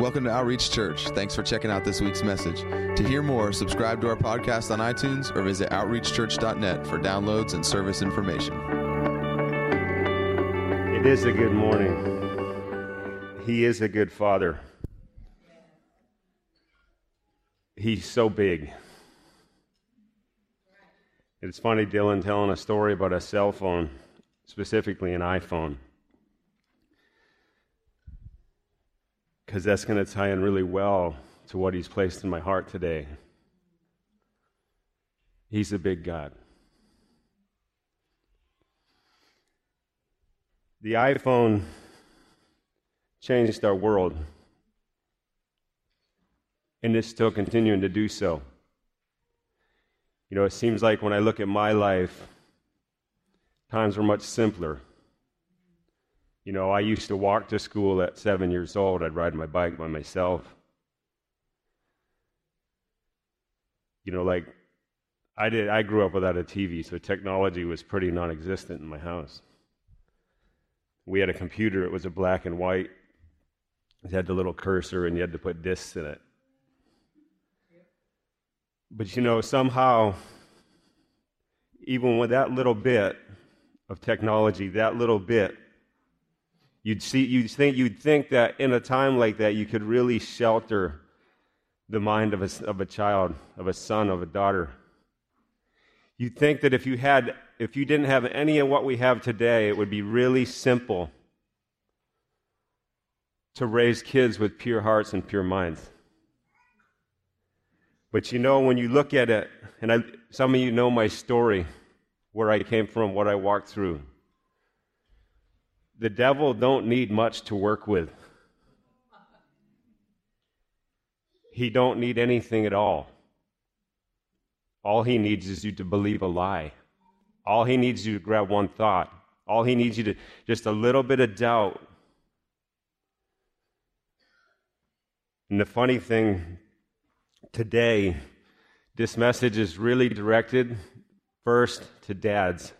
Welcome to Outreach Church. Thanks for checking out this week's message. To hear more, subscribe to our podcast on iTunes or visit outreachchurch.net for downloads and service information. It is a good morning. He is a good father. He's so big. It's funny, Dylan telling a story about a cell phone, specifically an iPhone. Because that's going to tie in really well to what He's placed in my heart today. He's a big God. The iPhone changed our world, and it's still continuing to do so. You know, it seems like when I look at my life, times were much simpler. You know, I used to walk to school at seven years old. I'd ride my bike by myself. You know, like I did, I grew up without a TV, so technology was pretty non existent in my house. We had a computer, it was a black and white. It had the little cursor, and you had to put discs in it. But you know, somehow, even with that little bit of technology, that little bit You'd see, you'd think, you'd think that in a time like that, you could really shelter the mind of a, of a child, of a son, of a daughter. You'd think that if you had, if you didn't have any of what we have today, it would be really simple to raise kids with pure hearts and pure minds. But you know, when you look at it, and I, some of you know my story, where I came from, what I walked through the devil don't need much to work with. He don't need anything at all. All he needs is you to believe a lie. All he needs you to grab one thought. All he needs you to just a little bit of doubt. And the funny thing today, this message is really directed first to dads.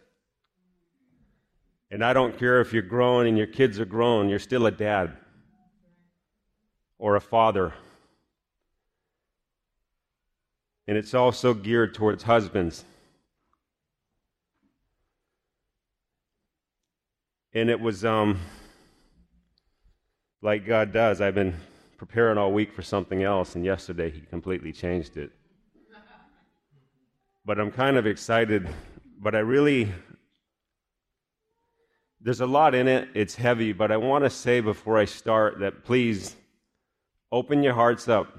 And I don't care if you're grown and your kids are grown, you're still a dad or a father. And it's also geared towards husbands. And it was um, like God does. I've been preparing all week for something else, and yesterday He completely changed it. But I'm kind of excited, but I really there's a lot in it. It's heavy, but I want to say before I start that please open your hearts up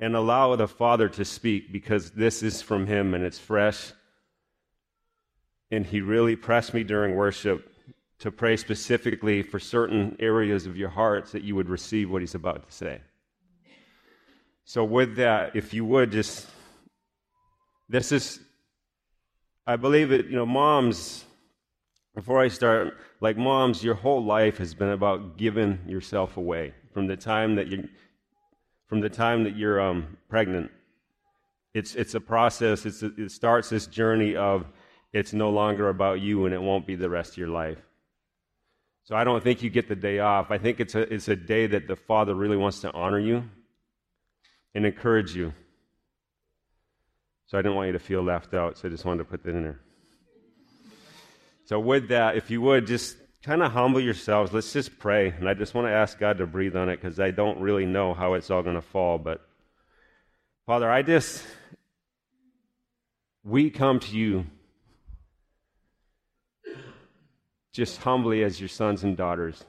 and allow the Father to speak because this is from Him and it's fresh. And He really pressed me during worship to pray specifically for certain areas of your hearts that you would receive what He's about to say. So, with that, if you would just, this is, I believe it, you know, moms before I start, like moms, your whole life has been about giving yourself away from the time that you, from the time that you're um, pregnant. It's it's a process. It's a, it starts this journey of it's no longer about you, and it won't be the rest of your life. So I don't think you get the day off. I think it's a it's a day that the Father really wants to honor you and encourage you. So I didn't want you to feel left out. So I just wanted to put that in there. So, with that, if you would just kind of humble yourselves, let's just pray. And I just want to ask God to breathe on it because I don't really know how it's all going to fall. But, Father, I just, we come to you just humbly as your sons and daughters.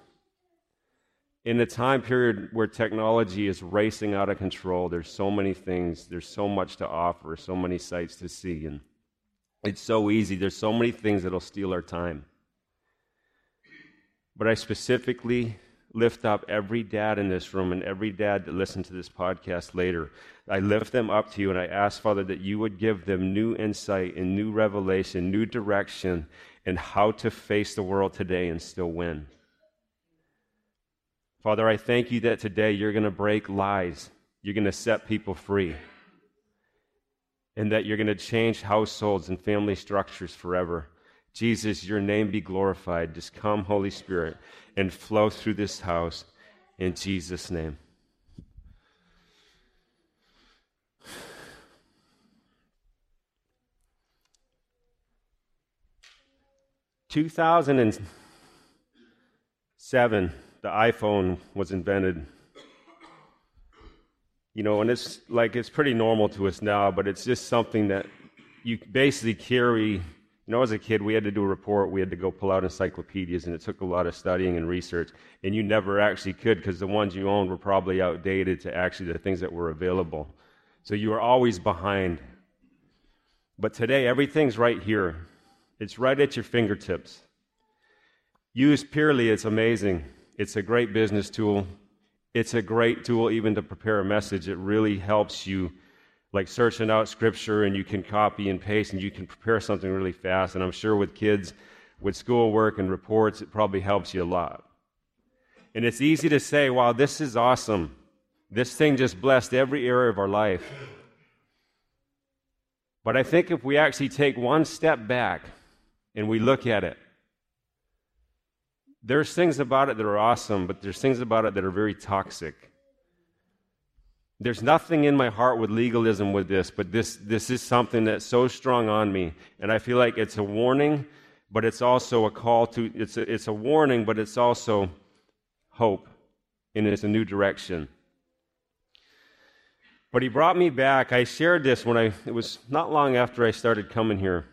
In a time period where technology is racing out of control, there's so many things, there's so much to offer, so many sights to see. And it's so easy. There's so many things that'll steal our time. But I specifically lift up every dad in this room and every dad that listens to this podcast later. I lift them up to you and I ask, Father, that you would give them new insight and new revelation, new direction and how to face the world today and still win. Father, I thank you that today you're going to break lies, you're going to set people free and that you're going to change households and family structures forever. Jesus, your name be glorified. Just come, Holy Spirit, and flow through this house in Jesus' name. Two thousand and seven, the iPhone was invented. You know, and it's like it's pretty normal to us now, but it's just something that you basically carry. You know, as a kid, we had to do a report, we had to go pull out encyclopedias, and it took a lot of studying and research. And you never actually could because the ones you owned were probably outdated to actually the things that were available. So you were always behind. But today, everything's right here, it's right at your fingertips. Used purely, it's amazing. It's a great business tool. It's a great tool even to prepare a message. It really helps you, like searching out scripture, and you can copy and paste, and you can prepare something really fast. And I'm sure with kids, with schoolwork and reports, it probably helps you a lot. And it's easy to say, wow, this is awesome. This thing just blessed every area of our life. But I think if we actually take one step back and we look at it, there's things about it that are awesome, but there's things about it that are very toxic. There's nothing in my heart with legalism with this, but this, this is something that's so strong on me. And I feel like it's a warning, but it's also a call to, it's a, it's a warning, but it's also hope. And it's a new direction. But he brought me back. I shared this when I, it was not long after I started coming here.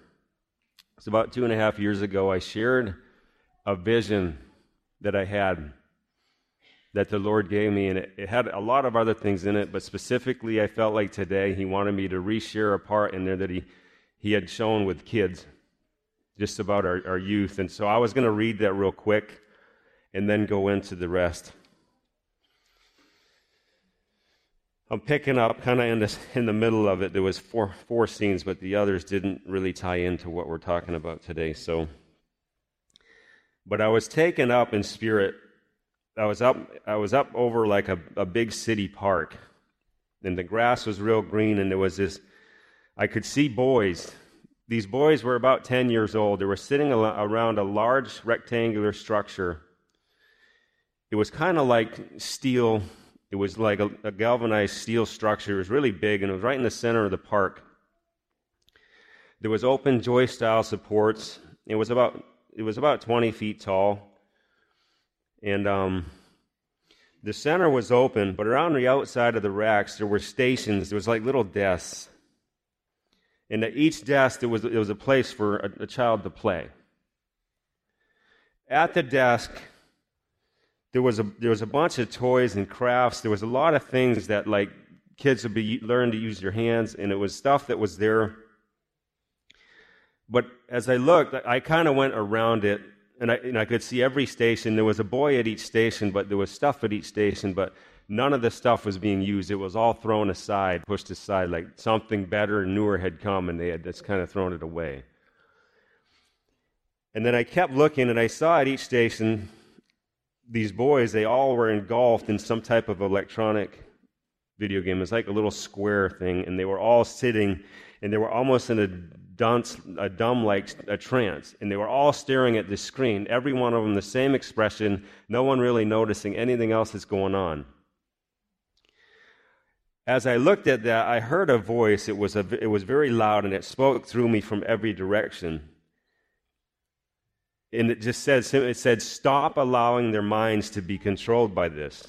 It's about two and a half years ago. I shared a vision that I had that the Lord gave me, and it, it, had a lot of other things in it, but specifically, I felt like today He wanted me to reshare a part in there that He, he had shown with kids, just about our, our youth. And so I was going to read that real quick and then go into the rest. I'm picking up kind of in, this, in the middle of it. There was four, four scenes, but the others didn't really tie into what we're talking about today. So but I was taken up in spirit. I was up, I was up over like a, a big city park, and the grass was real green, and there was this. I could see boys. These boys were about 10 years old. They were sitting around a large rectangular structure. It was kind of like steel. It was like a, a galvanized steel structure. It was really big, and it was right in the center of the park. There was open joist style supports. It was about it was about 20 feet tall. And um, the center was open, but around the outside of the racks, there were stations. There was like little desks. And at each desk, there was, there was a place for a, a child to play. At the desk, there was, a, there was a bunch of toys and crafts. There was a lot of things that like kids would be learn to use their hands, and it was stuff that was there but as I looked, I kind of went around it, and I, and I could see every station. There was a boy at each station, but there was stuff at each station, but none of the stuff was being used. It was all thrown aside, pushed aside, like something better and newer had come, and they had just kind of thrown it away. And then I kept looking, and I saw at each station these boys, they all were engulfed in some type of electronic video game. It was like a little square thing, and they were all sitting, and they were almost in a dunce, a dumb like a trance. And they were all staring at the screen, every one of them the same expression, no one really noticing anything else that's going on. As I looked at that, I heard a voice. It was, a, it was very loud and it spoke through me from every direction. And it just said, it said, stop allowing their minds to be controlled by this.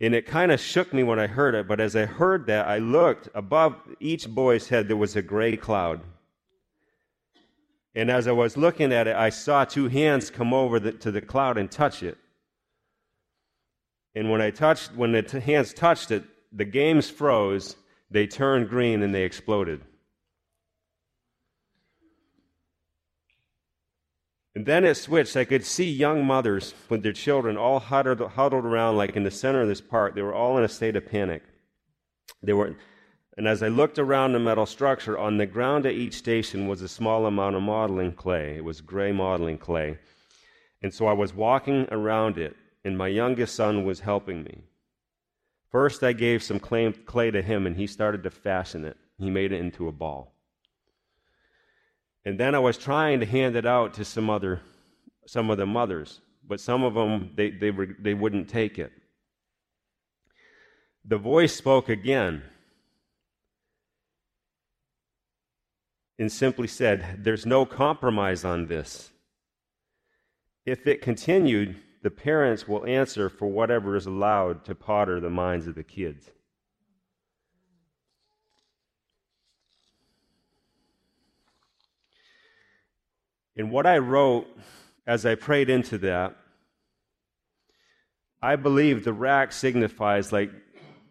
And it kind of shook me when I heard it, but as I heard that, I looked above each boy's head, there was a gray cloud. And as I was looking at it, I saw two hands come over the, to the cloud and touch it. And when I touched, when the t- hands touched it, the games froze, they turned green, and they exploded. And then it switched. I could see young mothers with their children all huddled, huddled around, like in the center of this park. They were all in a state of panic. They were, and as I looked around the metal structure, on the ground at each station was a small amount of modeling clay. It was gray modeling clay. And so I was walking around it, and my youngest son was helping me. First, I gave some clay, clay to him, and he started to fashion it. He made it into a ball. And then I was trying to hand it out to some other some of the mothers, but some of them, they, they, were, they wouldn't take it. The voice spoke again and simply said, There's no compromise on this. If it continued, the parents will answer for whatever is allowed to potter the minds of the kids. And what I wrote as I prayed into that, I believe the rack signifies like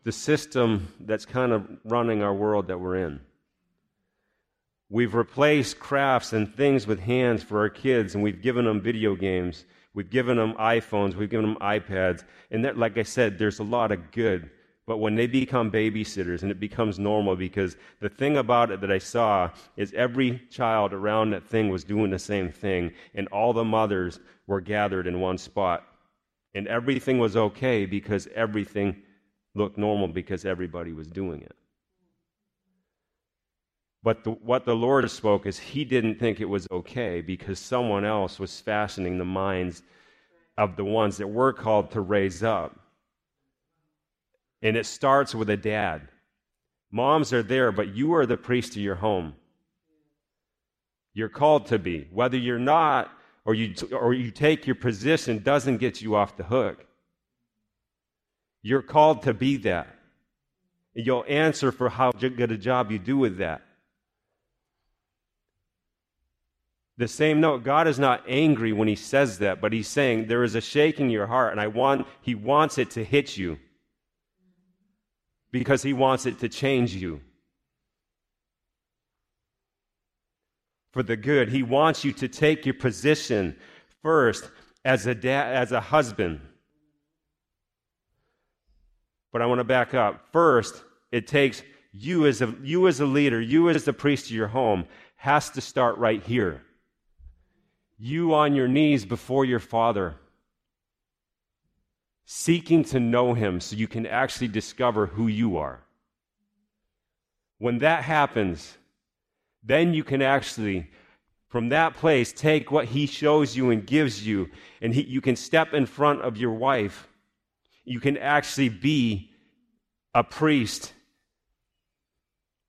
the system that's kind of running our world that we're in. We've replaced crafts and things with hands for our kids, and we've given them video games. We've given them iPhones. We've given them iPads. And that, like I said, there's a lot of good. But when they become babysitters and it becomes normal, because the thing about it that I saw is every child around that thing was doing the same thing, and all the mothers were gathered in one spot. And everything was okay because everything looked normal because everybody was doing it. But the, what the Lord spoke is he didn't think it was okay because someone else was fashioning the minds of the ones that we're called to raise up. And it starts with a dad. Moms are there, but you are the priest of your home. You're called to be. Whether you're not or you, or you take your position doesn't get you off the hook. You're called to be that. And you'll answer for how good a job you do with that. the same note god is not angry when he says that but he's saying there is a shaking in your heart and i want he wants it to hit you because he wants it to change you. For the good he wants you to take your position first as a dad as a husband. But i want to back up. First it takes you as a you as a leader you as the priest of your home has to start right here. You on your knees before your Father, seeking to know Him so you can actually discover who you are. When that happens, then you can actually, from that place, take what He shows you and gives you, and he, you can step in front of your wife. You can actually be a priest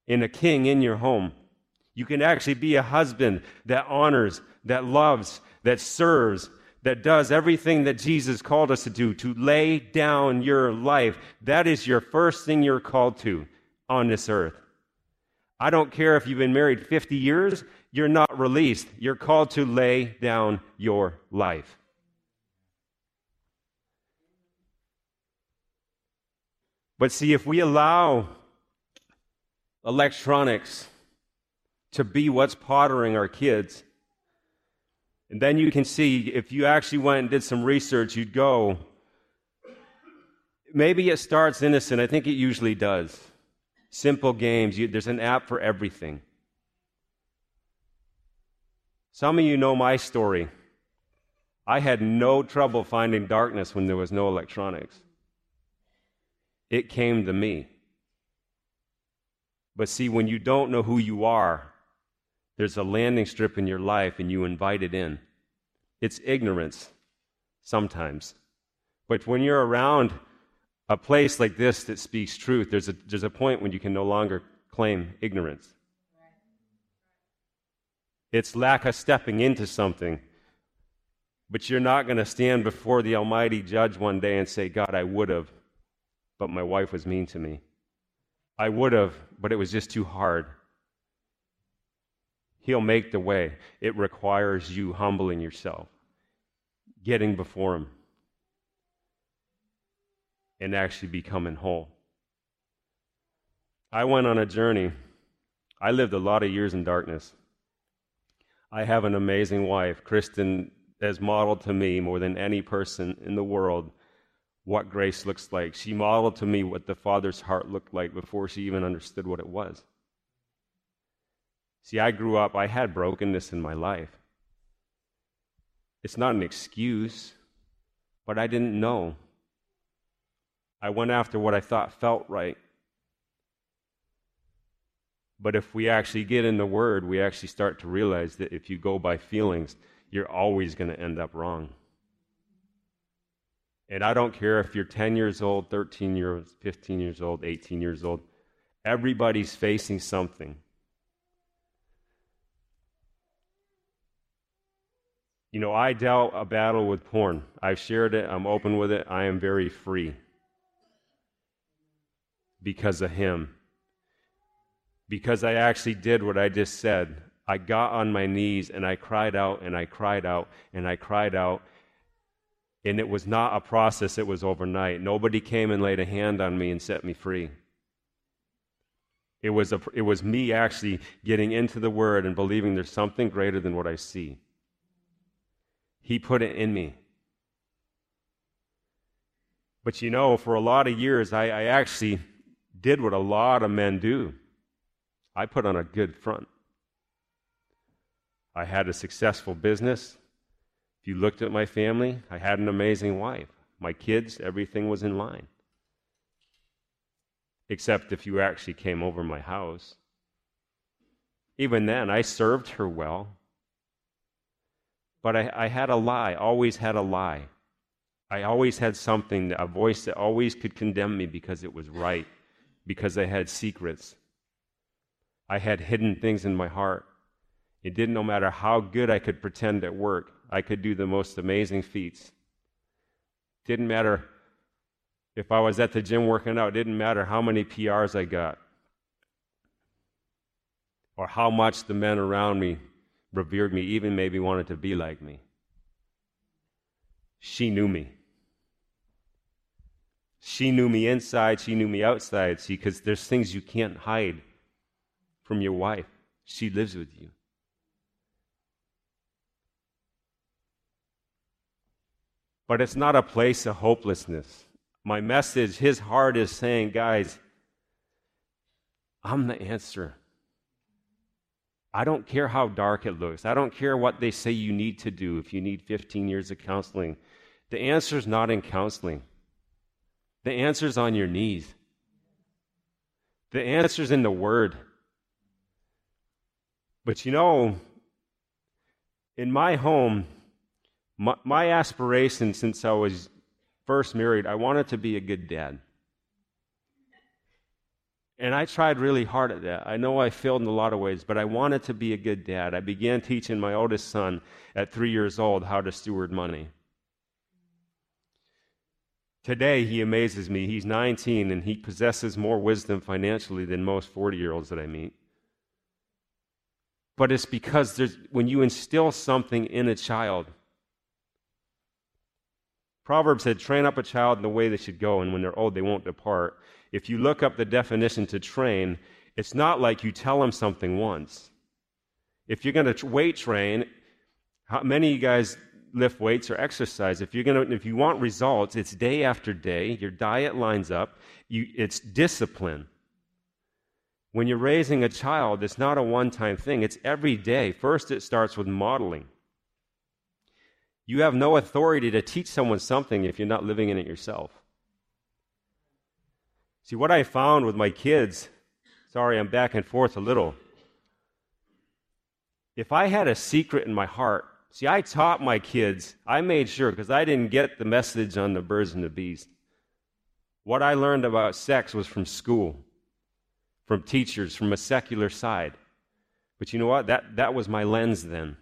and a king in your home. You can actually be a husband that honors that loves, that serves, that does everything that Jesus called us to do, to lay down your life. That is your first thing you're called to on this earth. I don't care if you've been married 50 years, you're not released. You're called to lay down your life. But see, if we allow electronics to be what's pottering our kids, and then you can see if you actually went and did some research, you'd go, maybe it starts innocent. I think it usually does. Simple games, you, there's an app for everything. Some of you know my story. I had no trouble finding darkness when there was no electronics. It came to me. But see, when you don't know who you are, there's a landing strip in your life and you invite it in. It's ignorance sometimes. But when you're around a place like this that speaks truth, there's a, there's a point when you can no longer claim ignorance. It's lack of stepping into something. But you're not going to stand before the Almighty Judge one day and say, God, I would have, but my wife was mean to me. I would have, but it was just too hard. He'll make the way. It requires you humbling yourself, getting before Him, and actually becoming whole. I went on a journey. I lived a lot of years in darkness. I have an amazing wife. Kristen has modeled to me more than any person in the world what grace looks like. She modeled to me what the Father's heart looked like before she even understood what it was. See, I grew up, I had brokenness in my life. It's not an excuse, but I didn't know. I went after what I thought felt right. But if we actually get in the Word, we actually start to realize that if you go by feelings, you're always going to end up wrong. And I don't care if you're 10 years old, 13 years, 15 years old, 18 years old, everybody's facing something. You know, I dealt a battle with porn. I've shared it, I'm open with it, I am very free because of him. Because I actually did what I just said. I got on my knees and I cried out and I cried out and I cried out. And it was not a process, it was overnight. Nobody came and laid a hand on me and set me free. It was, a, it was me actually getting into the Word and believing there's something greater than what I see. He put it in me. But you know, for a lot of years, I, I actually did what a lot of men do. I put on a good front. I had a successful business. If you looked at my family, I had an amazing wife. My kids, everything was in line. Except if you actually came over my house. Even then, I served her well. But I, I had a lie, always had a lie. I always had something, a voice that always could condemn me because it was right because I had secrets. I had hidden things in my heart. It didn't no matter how good I could pretend at work, I could do the most amazing feats. Didn't matter if I was at the gym working out, didn't matter how many PRs I got or how much the men around me revered me, even maybe wanted to be like me. She knew me. She knew me inside, she knew me outside. See, because there's things you can't hide from your wife. She lives with you. But it's not a place of hopelessness. My message, his heart is saying, guys, I'm the answer. I don't care how dark it looks. I don't care what they say you need to do if you need 15 years of counseling. The answer is not in counseling. The answer's on your knees. The answer's in the Word. But you know, in my home, my, my, aspiration since I was first married, I wanted to be a good dad. And I tried really hard at that. I know I failed in a lot of ways, but I wanted to be a good dad. I began teaching my oldest son at three years old how to steward money. Today, he amazes me. He's 19 and he possesses more wisdom financially than most 40 year olds that I meet. But it's because there's, when you instill something in a child, Proverbs said, train up a child in the way they should go, and when they're old, they won't depart. If you look up the definition to train, it's not like you tell them something once. If you're going to weight train, how many of you guys lift weights or exercise, if you're going to, if you want results, it's day after day. Your diet lines up. You, it's discipline. When you're raising a child, it's not a one-time thing. It's every day. First, it starts with modeling. You have no authority to teach someone something if you're not living in it yourself. See, what I found with my kids, sorry, I'm back and forth a little. If I had a secret in my heart See, I taught my kids, I made sure, because I didn't get the message on the birds and the bees. What I learned about sex was from school, from teachers, from a secular side. But you know what? That, that was my lens then.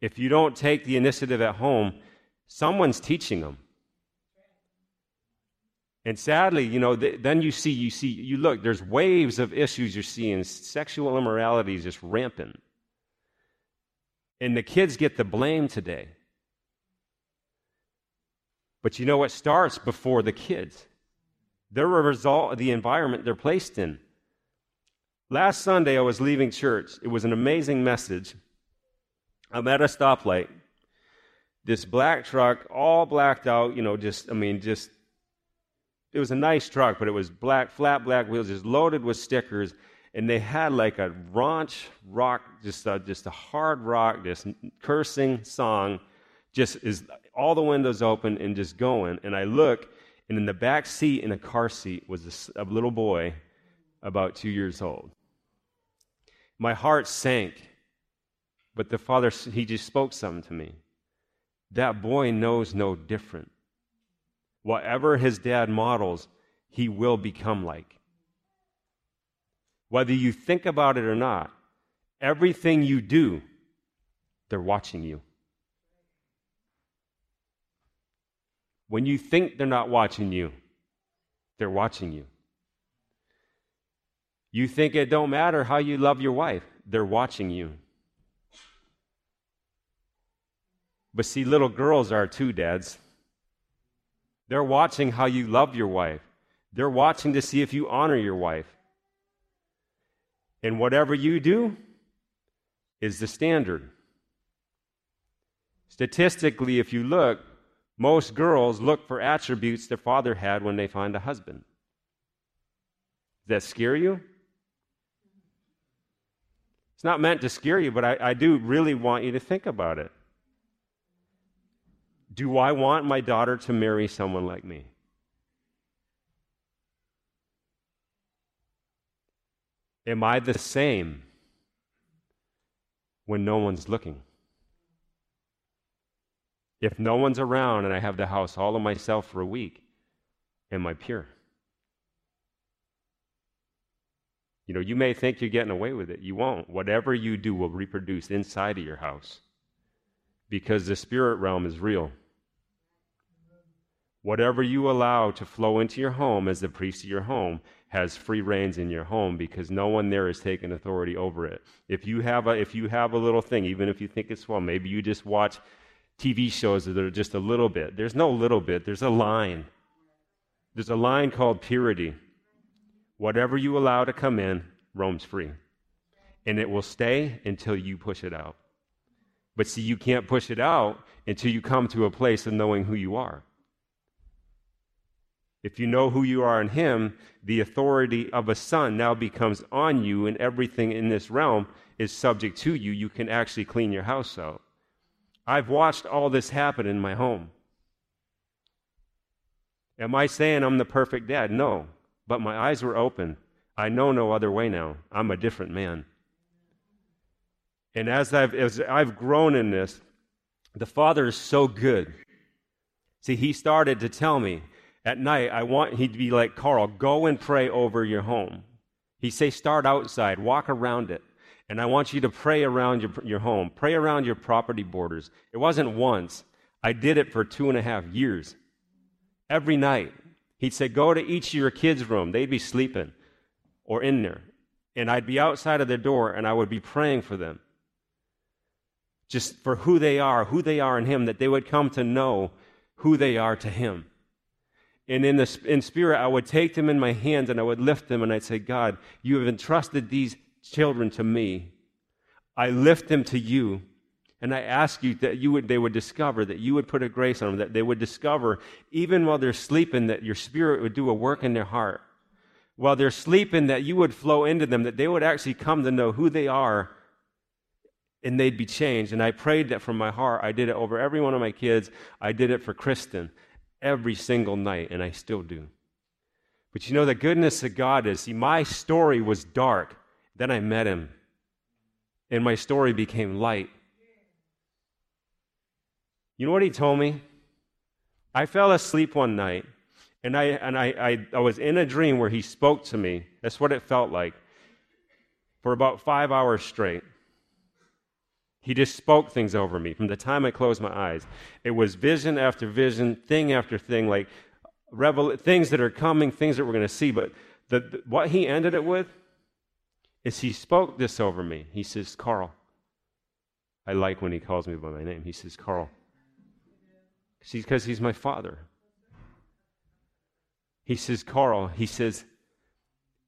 If you don't take the initiative at home, someone's teaching them. And sadly, you know, then you see, you see, you look, there's waves of issues you're seeing. Sexual immorality is just rampant. And the kids get the blame today. But you know what starts before the kids? They're a result of the environment they're placed in. Last Sunday, I was leaving church. It was an amazing message. I'm at a stoplight. This black truck, all blacked out, you know, just, I mean, just, it was a nice truck, but it was black, flat black wheels, just loaded with stickers and they had like a raunch rock, just a, just a hard rock, just cursing song, just is all the windows open and just going. And I look, and in the back seat in a car seat was a, a little boy about two years old. My heart sank, but the father, he just spoke something to me. that boy knows no different. Whatever his dad models, he will become like. Whether you think about it or not, everything you do, they're watching you. When you think they're not watching you, they're watching you. You think it don't matter how you love your wife, they're watching you. But see, little girls are too, dads. They're watching how you love your wife. They're watching to see if you honor your wife. And whatever you do is the standard. Statistically, if you look, most girls look for attributes their father had when they find a husband. Does that scare you? It's not meant to scare you, but I, I do really want you to think about it. Do I want my daughter to marry someone like me? Am I the same when no one's looking? If no one's around and I have the house all to myself for a week, am I pure? You know, you may think you're getting away with it. You won't. Whatever you do will reproduce inside of your house because the spirit realm is real. Whatever you allow to flow into your home as the priest of your home has free reigns in your home because no one there is taking authority over it. If you have a if you have a little thing, even if you think it's small, maybe you just watch TV shows that are just a little bit. There's no little bit, there's a line. There's a line called purity. Whatever you allow to come in roams free. And it will stay until you push it out. But see, you can't push it out until you come to a place of knowing who you are. If you know who you are in Him, the authority of a son now becomes on you, and everything in this realm is subject to you. You can actually clean your house out. I've watched all this happen in my home. Am I saying I'm the perfect dad? No. But my eyes were open. I know no other way now. I'm a different man. And as I've, as I've grown in this, the Father is so good. See, He started to tell me at night, I want He'd be like, Carl, go and pray over your home. He'd say, start outside, walk around it. And I want you to pray around your, your home, pray around your property borders. It wasn't once, I did it for two and a half years. Every night, he'd say, Go to each of your kids' room. They'd be sleeping or in there. And I'd be outside of their door and I would be praying for them. Just for who they are, who they are in Him, that they would come to know who they are to Him. And in, the, in spirit, I would take them in my hands and I would lift them and I'd say, God, you have entrusted these children to me. I lift them to you. And I ask you that you would, they would discover, that you would put a grace on them, that they would discover, even while they're sleeping, that your spirit would do a work in their heart. While they're sleeping, that you would flow into them, that they would actually come to know who they are and they'd be changed. And I prayed that from my heart. I did it over every one of my kids. I did it for Kristen every single night, and I still do. But you know, the goodness of God is, see, my story was dark. Then I met him, and my story became light. You know what he told me? I fell asleep one night, and I, and I, I, I was in a dream where he spoke to me. That's what it felt like for about five hours straight. He just spoke things over me from the time I closed my eyes. It was vision after vision, thing after thing, like revel- things that are coming, things that we're going to see. But the, the, what he ended it with is he spoke this over me. He says, Carl. I like when he calls me by my name. He says, Carl. Because he's my father. He says, Carl, he says,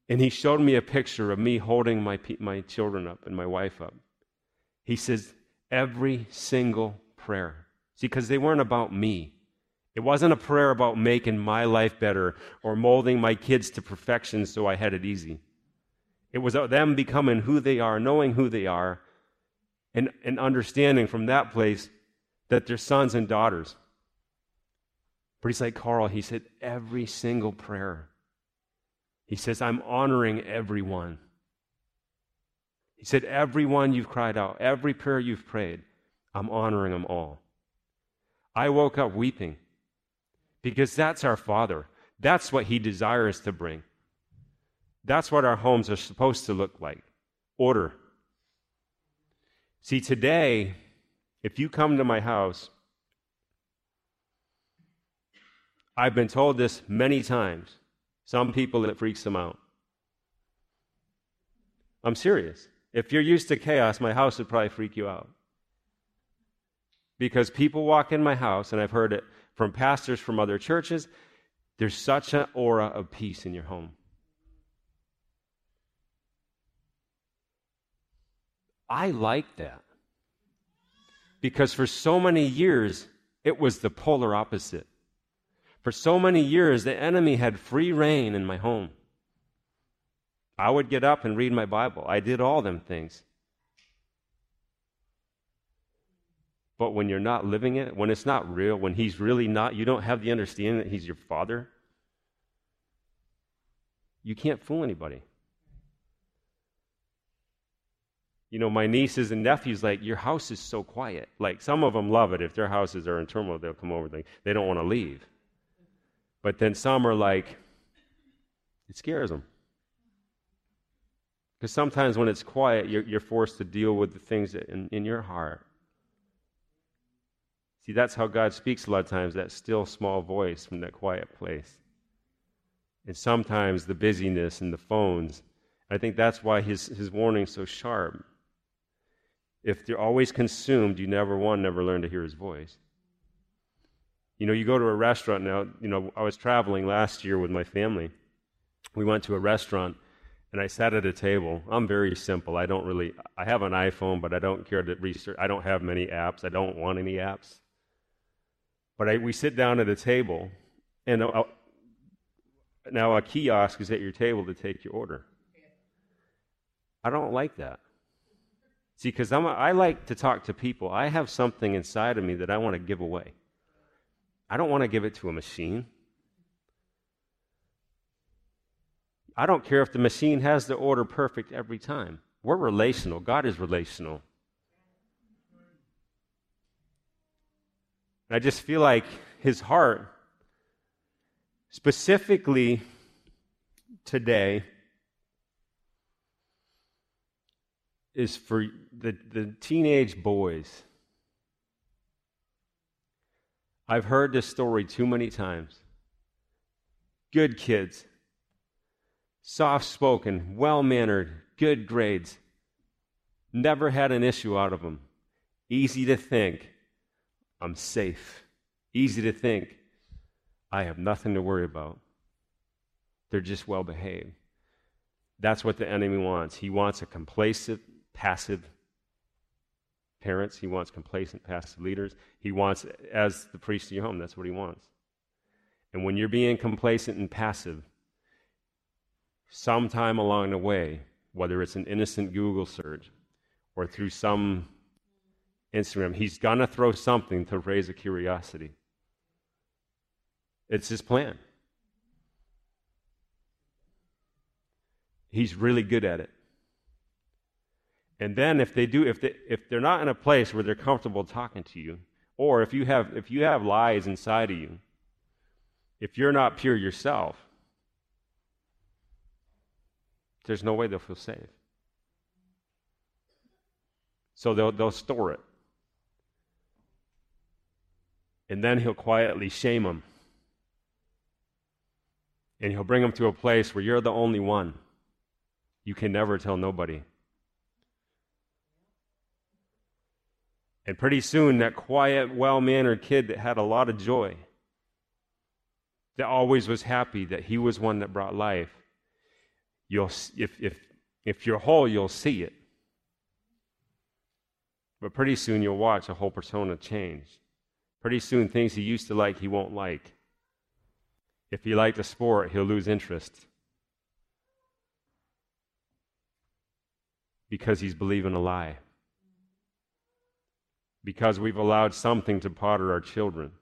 and he showed me a picture of me holding my, my children up and my wife up. He says, every single prayer. See, because they weren't about me. It wasn't a prayer about making my life better or molding my kids to perfection so I had it easy. It was them becoming who they are, knowing who they are, and, and understanding from that place that they're sons and daughters. But he's like Carl, he said, every single prayer. He says, I'm honoring everyone. He said, Everyone you've cried out, every prayer you've prayed, I'm honoring them all. I woke up weeping because that's our Father. That's what He desires to bring. That's what our homes are supposed to look like order. See, today, if you come to my house, I've been told this many times. Some people, it freaks them out. I'm serious. If you're used to chaos, my house would probably freak you out. Because people walk in my house, and I've heard it from pastors from other churches, there's such an aura of peace in your home. I like that. Because for so many years, it was the polar opposite. For so many years, the enemy had free reign in my home. I would get up and read my Bible. I did all them things. But when you're not living it, when it's not real, when he's really not, you don't have the understanding that he's your father, you can't fool anybody. You know, my nieces and nephews, like, your house is so quiet. Like, some of them love it. If their houses are in turmoil, they'll come over. They, they don't want to leave. But then some are like, it scares them. Because sometimes when it's quiet, you're, you're, forced to deal with the things in, in your heart. See, that's how God speaks a lot of times, that still small voice from that quiet place. And sometimes the busyness and the phones. I think that's why his, his warning's so sharp. If you're always consumed, you never, one, never learn to hear his voice. You know, you go to a restaurant now, you know, I was traveling last year with my family. We went to a restaurant and I sat at a table. I'm very simple. I don't really, I have an iPhone, but I don't care to research. I don't have many apps. I don't want any apps. But I, we sit down at a table, and now a kiosk is at your table to take your order. I don't like that. See, because I like to talk to people. I have something inside of me that I want to give away. I don't want to give it to a machine. I don't care if the machine has the order perfect every time. We're relational. God is relational. I just feel like his heart, specifically today, is for the, the teenage boys. I've heard this story too many times. Good kids, soft spoken, well mannered, good grades, never had an issue out of them, easy to think I'm safe. Easy to think, I have nothing to worry about. They're just well behaved. That's what the enemy wants. He wants a complacent, passive parents. He wants complacent, passive leaders. He wants, as the priest in your home, that's what he wants. And when you're being complacent and passive, sometime along the way, whether it's an innocent Google search or through some Instagram. He's going to throw something to raise a curiosity. It's his plan. He's really good at it. And then if they do if they if they're not in a place where they're comfortable talking to you, or if you have if you have lies inside of you, if you're not pure yourself, there's no way they'll feel safe. So they'll they'll store it. And then he'll quietly shame them. And he'll bring them to a place where you're the only one. You can never tell nobody. And pretty soon, that quiet, well mannered kid that had a lot of joy, that always was happy that he was one that brought life, you'll, if, if, if you're whole, you'll see it. But pretty soon, you'll watch a whole persona change. Pretty soon, things he used to like, he won't like. If he liked a sport, he'll lose interest. Because he's believing a lie. Because we've allowed something to potter our children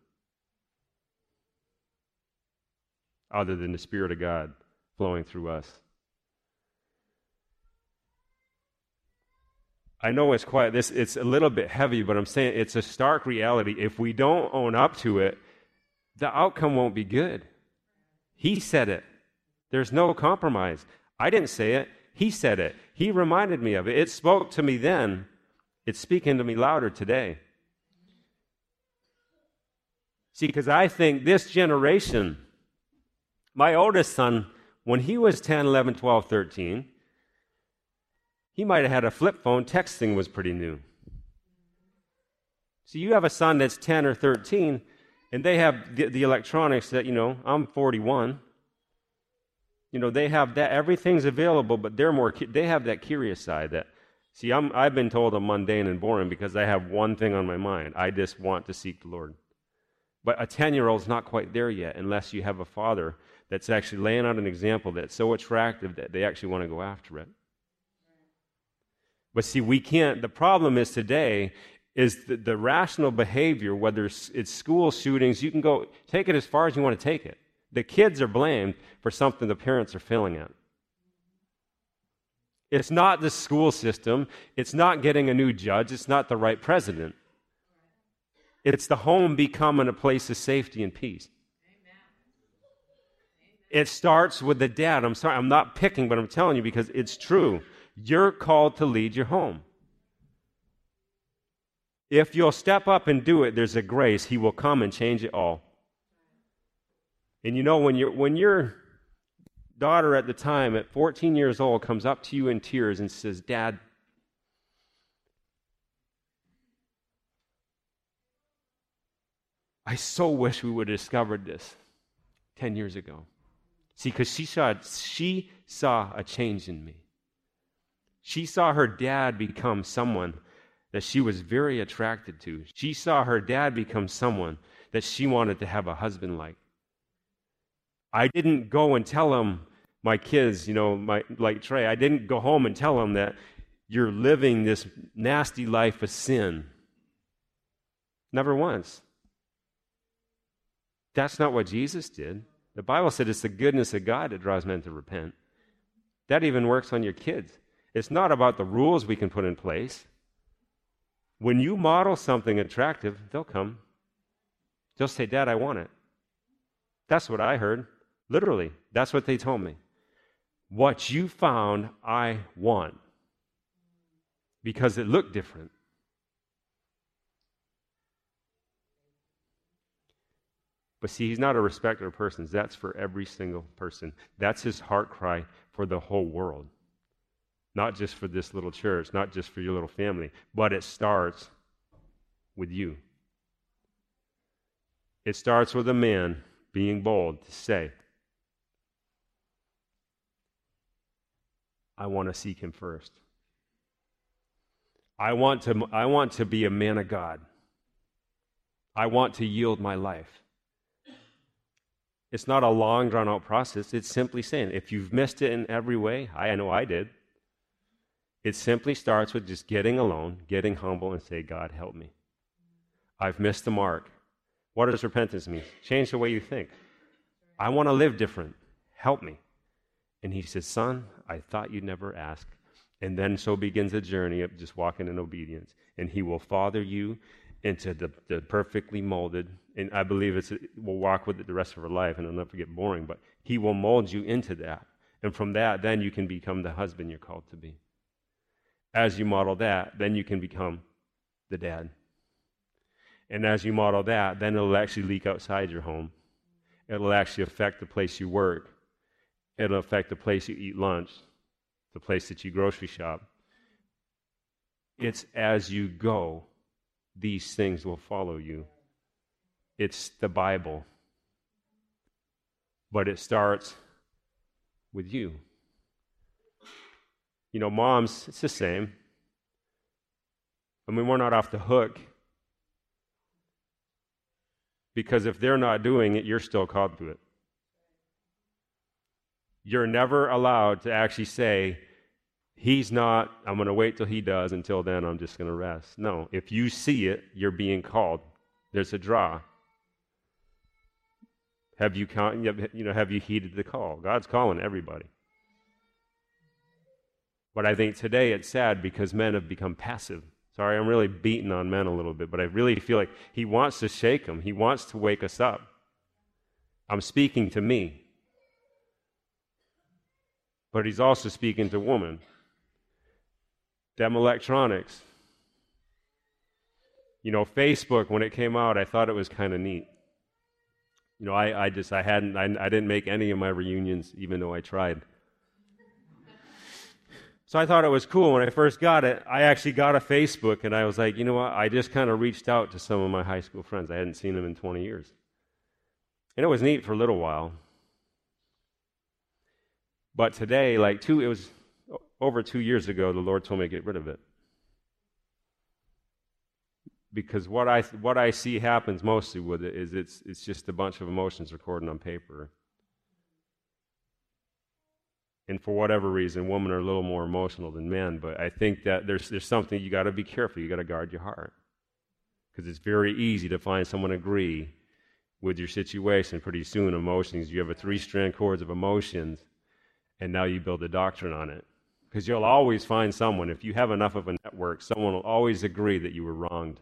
other than the Spirit of God flowing through us. I know it's quite this it's a little bit heavy, but I'm saying it's a stark reality. If we don't own up to it, the outcome won't be good. He said it. There's no compromise. I didn't say it. He said it. He reminded me of it. It spoke to me then. It's speaking to me louder today. See, because I think this generation, my oldest son, when he was 10, 11, 12, 13, he might have had a flip phone. Texting was pretty new. So you have a son that's 10 or 13, and they have the, the electronics that, you know, I'm 41. You know, they have that, everything's available, but they're more, they have that curious side that, see, I'm, I've been told I'm mundane and boring because I have one thing on my mind. I just want to seek the Lord. But a 10 year old's not quite there yet unless you have a father that's actually laying out an example that's so attractive that they actually want to go after it. But see, we can't. The problem is today is the, the rational behavior, whether it's, it's school shootings, you can go take it as far as you want to take it. The kids are blamed for something the parents are failing at. It's not the school system. It's not getting a new judge. It's not the right president. It's the home becoming a place of safety and peace. It starts with the dad. I'm sorry, I'm not picking, but I'm telling you because it's true. You're called to lead your home. If you'll step up and do it, there's a grace. He will come and change it all. And you know, when, you when your daughter at the time, at 14 years old, comes up to you in tears and says, Dad, I so wish we would have discovered this 10 years ago. See, because she saw, she saw a change in me. She saw her dad become someone that she was very attracted to. She saw her dad become someone that she wanted to have a husband like. I didn't go and tell him, my kids, you know, my, like Trey, I didn't go home and tell him that you're living this nasty life of sin. Never once. That's not what Jesus did. The Bible said it's the goodness of God that draws men to repent. That even works on your kids. It's not about the rules we can put in place. When you model something attractive, they'll come. They'll say, Dad, I want it. That's what I heard. Literally, that's what they told me. What you found, I want. Because it looked different. But see, he's not a respecter of persons. That's for every single person. That's his heart cry for the whole world. Not just for this little church, not just for your little family, but it starts with you. It starts with a man being bold to say, I want to seek him first. I want to, I want to be a man of God. I want to yield my life. It's not a long, drawn out process. It's simply saying, if you've missed it in every way, I know I did. It simply starts with just getting alone, getting humble, and say, God, help me. I've missed the mark. What does repentance mean? Change the way you think. I want to live different. Help me. And he says, Son, I thought you'd never ask. And then so begins a journey of just walking in obedience. And he will father you into the, the perfectly molded, and I believe it's we'll walk with it the rest of our life, and it'll never get boring. But He will mold you into that, and from that, then you can become the husband you're called to be. As you model that, then you can become the dad. And as you model that, then it'll actually leak outside your home. It'll actually affect the place you work. It'll affect the place you eat lunch, the place that you grocery shop. It's as you go these things will follow you. It's the Bible. But it starts with you. You know, moms, it's the same. I mean, we're not off the hook. Because if they're not doing it, you're still called to it. You're never allowed to actually say, He's not, I'm going to wait till he does. Until then, I'm just going to rest. No, if you see it, you're being called. There's a draw. Have you, you know, have you heeded the call? God's calling everybody. But I think today it's sad because men have become passive. Sorry, I'm really beating on men a little bit, but I really feel like he wants to shake them. He wants to wake us up. I'm speaking to me. But he's also speaking to women. Them electronics. You know, Facebook, when it came out, I thought it was kind of neat. You know, I, I just, I hadn't, I, I didn't make any of my reunions, even though I tried. So I thought it was cool when I first got it. I actually got a Facebook, and I was like, you know what? I just kind of reached out to some of my high school friends. I hadn't seen them in 20 years. And it was neat for a little while. But today, like two, it was over two years ago, the Lord told me to get rid of it. Because what I, what I see happens mostly with it is it's, it's just a bunch of emotions recorded on paper. And for whatever reason, women are a little more emotional than men. But I think that there's, there's something you got to be careful. You got to guard your heart. Because it's very easy to find someone agree with your situation. Pretty soon, emotions, you have a three strand cords of emotions, and now you build a doctrine on it. Because you'll always find someone, if you have enough of a network, someone will always agree that you were wronged.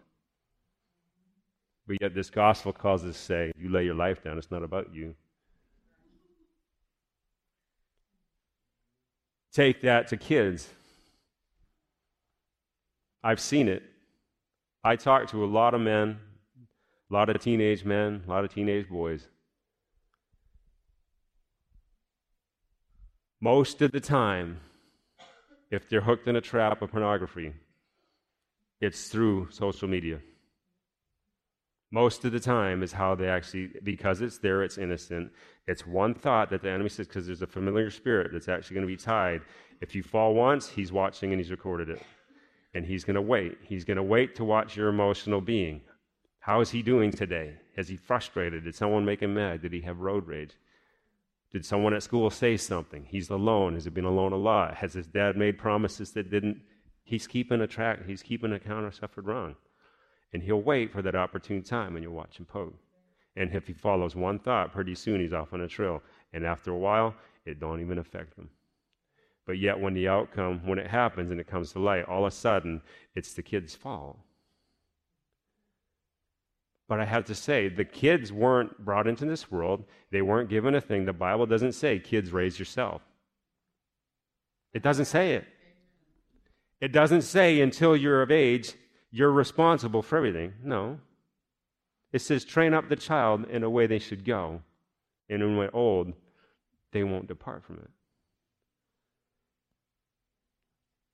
But yet, this gospel calls us to say, you lay your life down, it's not about you. Take that to kids. I've seen it. I talk to a lot of men, a lot of teenage men, a lot of teenage boys. Most of the time, if they're hooked in a trap of pornography, it's through social media. Most of the time is how they actually, because it's there, it's innocent. It's one thought that the enemy says, because there's a familiar spirit that's actually going to be tied. If you fall once, he's watching and he's recorded it. And he's going to wait. He's going to wait to watch your emotional being. How is he doing today? Is he frustrated? Did someone make him mad? Did he have road rage? Did someone at school say something? He's alone. Has he been alone a lot? Has his dad made promises that didn't? He's keeping a track. He's keeping account of suffered wrong. And he'll wait for that opportune time and you'll watch him. And if he follows one thought, pretty soon he's off on a trail. And after a while, it don't even affect him. But yet when the outcome, when it happens and it comes to light, all of a sudden it's the kid's fault. But I have to say, the kids weren't brought into this world. They weren't given a thing. The Bible doesn't say, kids, raise yourself. It doesn't say it. It doesn't say until you're of age, you're responsible for everything. No. It says, train up the child in a way they should go, and when they're old, they won't depart from it.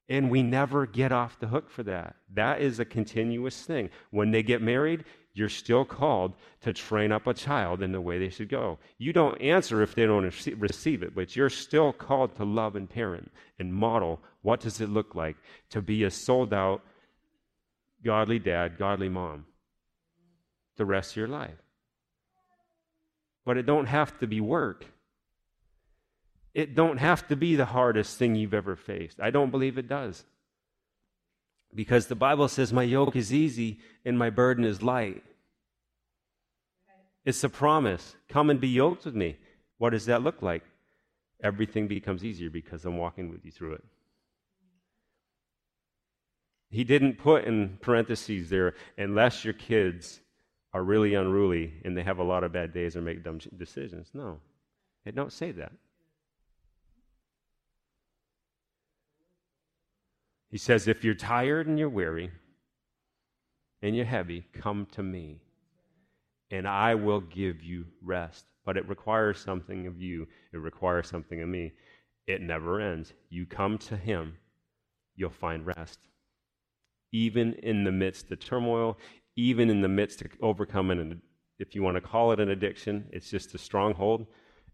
And we never get off the hook for that. That is a continuous thing. When they get married, you're still called to train up a child in the way they should go. You don't answer if they don't receive it, but you're still called to love and parent and model what does it look like to be a sold out godly dad, godly mom the rest of your life. But it don't have to be work. It don't have to be the hardest thing you've ever faced. I don't believe it does. Because the Bible says my yoke is easy and my burden is light. It's a promise. Come and be yoked with me. What does that look like? Everything becomes easier because I'm walking with you through it. He didn't put in parentheses there, unless your kids are really unruly and they have a lot of bad days or make dumb decisions. No, it don't say that. He says, if you're tired and you're weary and you're heavy, come to me and I will give you rest. But it requires something of you, it requires something of me. It never ends. You come to Him, you'll find rest even in the midst of turmoil, even in the midst of overcoming, an, if you want to call it an addiction, it's just a stronghold.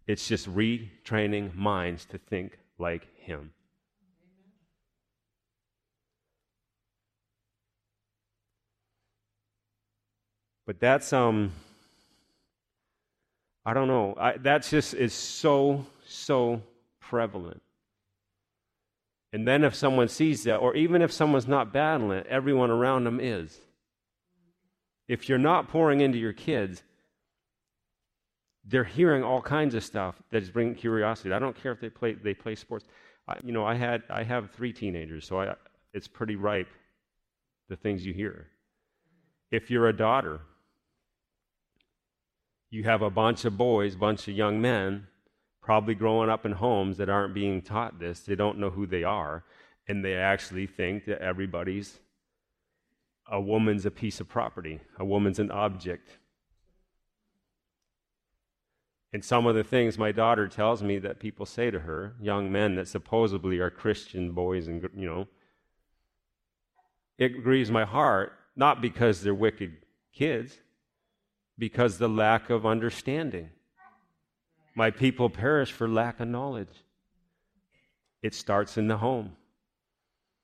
It's just retraining minds to think like Him. But that's um I don't know. I, that's just is so so prevalent. And then if someone sees that, or even if someone's not battling it, everyone around them is. If you're not pouring into your kids, they're hearing all kinds of stuff that is bringing curiosity. I don't care if they play they play sports. I, you know, I had I have three teenagers, so I, it's pretty ripe. The things you hear. If you're a daughter, you have a bunch of boys, bunch of young men, probably growing up in homes that aren't being taught this. They don't know who they are, and they actually think that everybody's a woman's a piece of property, a woman's an object. And some of the things my daughter tells me that people say to her, young men that supposedly are Christian boys and you know, it grieves my heart, not because they're wicked kids, because the lack of understanding. My people perish for lack of knowledge. It starts in the home.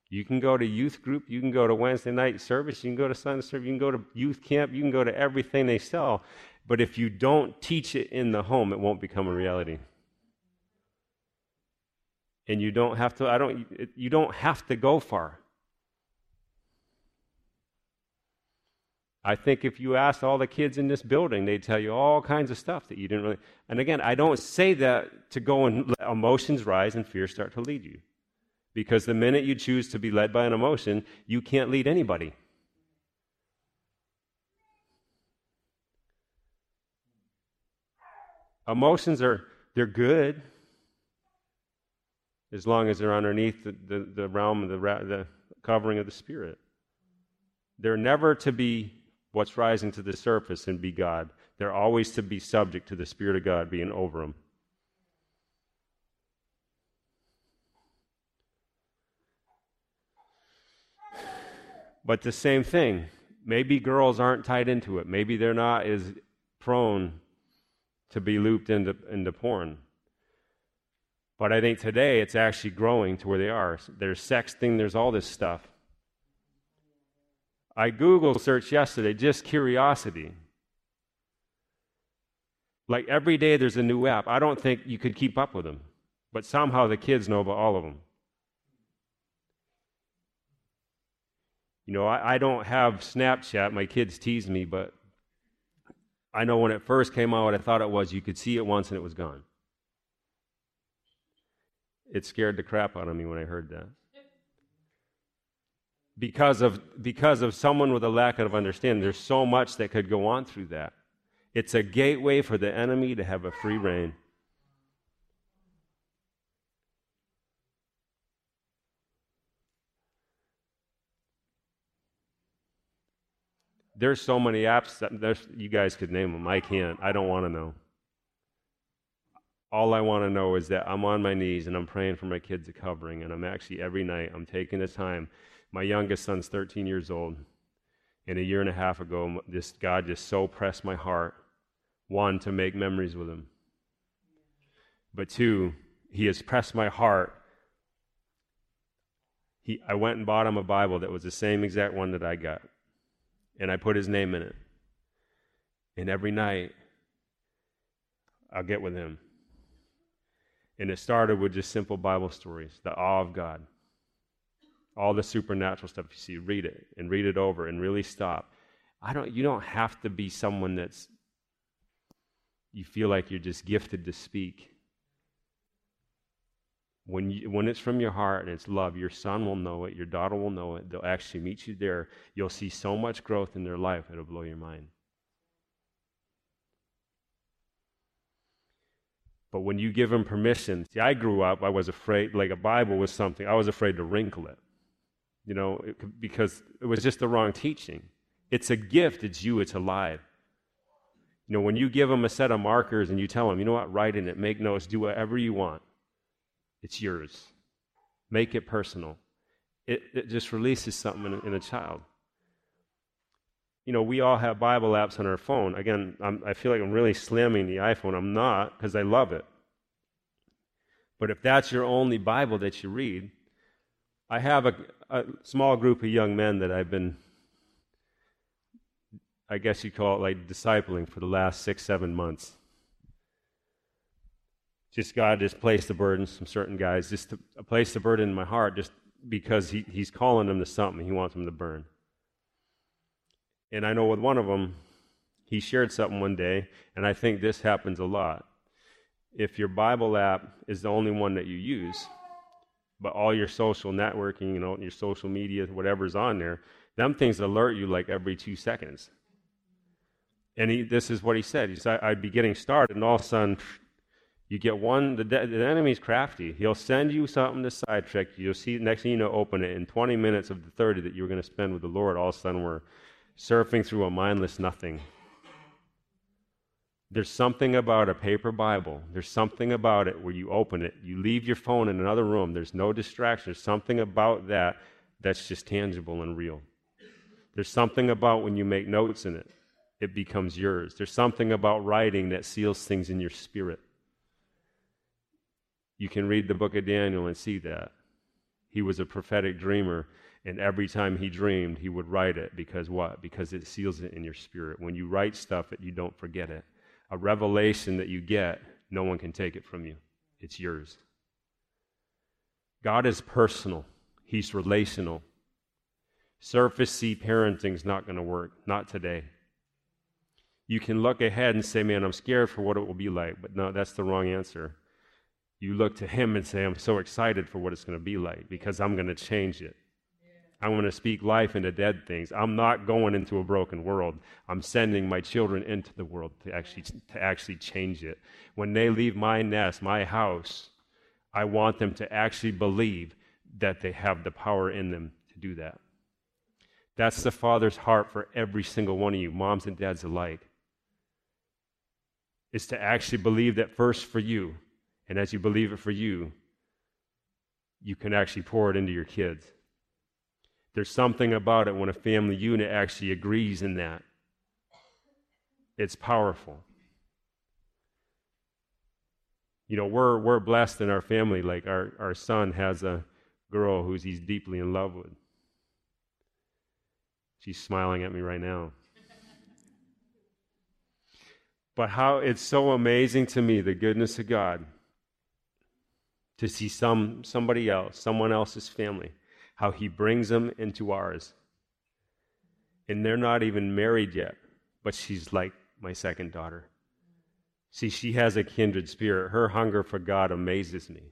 You can go to youth group, you can go to Wednesday night service, you can go to Sunday service, you can go to youth camp, you can go to everything they sell. But if you don't teach it in the home, it won't become a reality. And you don't have to I don't you don't have to go far. I think if you asked all the kids in this building, they'd tell you all kinds of stuff that you didn't really. And again, I don't say that to go and let emotions rise and fear start to lead you. Because the minute you choose to be led by an emotion, you can't lead anybody. Emotions are they're good as long as they're underneath the, the, the realm of the, the covering of the Spirit. They're never to be what's rising to the surface and be God. They're always to be subject to the Spirit of God being over them. But the same thing. Maybe girls aren't tied into it. Maybe they're not as prone to be looped into, into porn. But I think today it's actually growing to where they are. There's sexting, there's all this stuff. I Google searched yesterday, just curiosity. Like every day there's a new app. I don't think you could keep up with them. But somehow the kids know about all of them. You know, I, I don't have Snapchat. My kids tease me, but I know when it first came out, I thought it was you could see it once and it was gone. It scared the crap out of me when I heard that because of, because of someone with a lack of understanding. There's so much that could go on through that. It's a gateway for the enemy to have a free reign. There's so many apps that you guys could name them. I can't. I don't want to know. All I want to know is that I'm on my knees and I'm praying for my kids' a covering, and I'm actually every night I'm taking the time my youngest son's 13 years old. And a year and a half ago, this God just so pressed my heart. One, to make memories with him. But two, he has pressed my heart. He, I went and bought him a Bible that was the same exact one that I got. And I put his name in it. And every night, I'll get with him. And it started with just simple Bible stories, the awe of God all the supernatural stuff you see, read it and read it over and really stop. I don't you don't have to be someone that's you feel like you're just gifted to speak. When, you, when it's from your heart and it's love, your son will know it, your daughter will know it. They'll actually meet you there. You'll see so much growth in their life, it'll blow your mind. But when you give them permission, see, I grew up, I was afraid, like a Bible was something, I was afraid to wrinkle it you know, it, because it was just the wrong teaching. It's a gift, it's you, it's alive. You know, when you give them a set of markers and you tell them, you know what, write in it, make notes, do whatever you want, it's yours. Make it personal. It, it just releases something in, in a child. You know, we all have Bible apps on our phone. Again, I'm, I feel like I'm really slamming the iPhone. I'm not because I love it. But if that's your only Bible that you read, I have a, a small group of young men that I've been, I guess you'd call it like discipling for the last six, seven months. Just God just placed the burden, some certain guys, just to place the burden in my heart just because he, He's calling them to something. He wants them to burn. And I know with one of them, he shared something one day, and I think this happens a lot. If your Bible app is the only one that you use, But all your social networking, you know, your social media, whatever's on there, them things alert you like every two seconds. And he, this is what he said. He said, I'd be getting started, and all of a sudden, you get one, the, the enemy's crafty. He'll send you something to sidetrack you. You'll see, next thing you know, open it. In 20 minutes of the 30 that you were going to spend with the Lord, all of a sudden we're surfing through a mindless nothing. There's something about a paper Bible. There's something about it where you open it, you leave your phone in another room, there's no distraction. There's something about that that's just tangible and real. There's something about when you make notes in it it becomes yours. There's something about writing that seals things in your spirit. You can read the book of Daniel and see that. He was a prophetic dreamer, and every time he dreamed, he would write it because what? Because it seals it in your spirit. When you write stuff, you don't forget it. A revelation that you get, no one can take it from you. It's yours. God is personal, He's relational. Surface C parenting is not going to work, not today you can look ahead and say, Man, I'm scared for what it will be like. But no, that's the wrong answer. You look to Him and say, I'm so excited for what it's going to be like because I'm going to change it. I'm going to speak life into dead things. I'm not going into a broken world. I'm sending my children into the world to actually, to actually change it. When they leave my nest, my house, I want them to actually believe that they have the power in them to do that. That's the Father's heart for every single one of you, moms and dads alike is to actually believe that first for you. And as you believe it for you, you can actually pour it into your kids. There's something about it when a family unit actually agrees in that. It's powerful. You know, we're, we're blessed in our family. Like our, our son has a girl who's he's deeply in love with. She's smiling at me right now. But how it's so amazing to me, the goodness of God, to see some somebody else, someone else's family, how he brings them into ours. And they're not even married yet, but she's like my second daughter. See, she has a kindred spirit. Her hunger for God amazes me.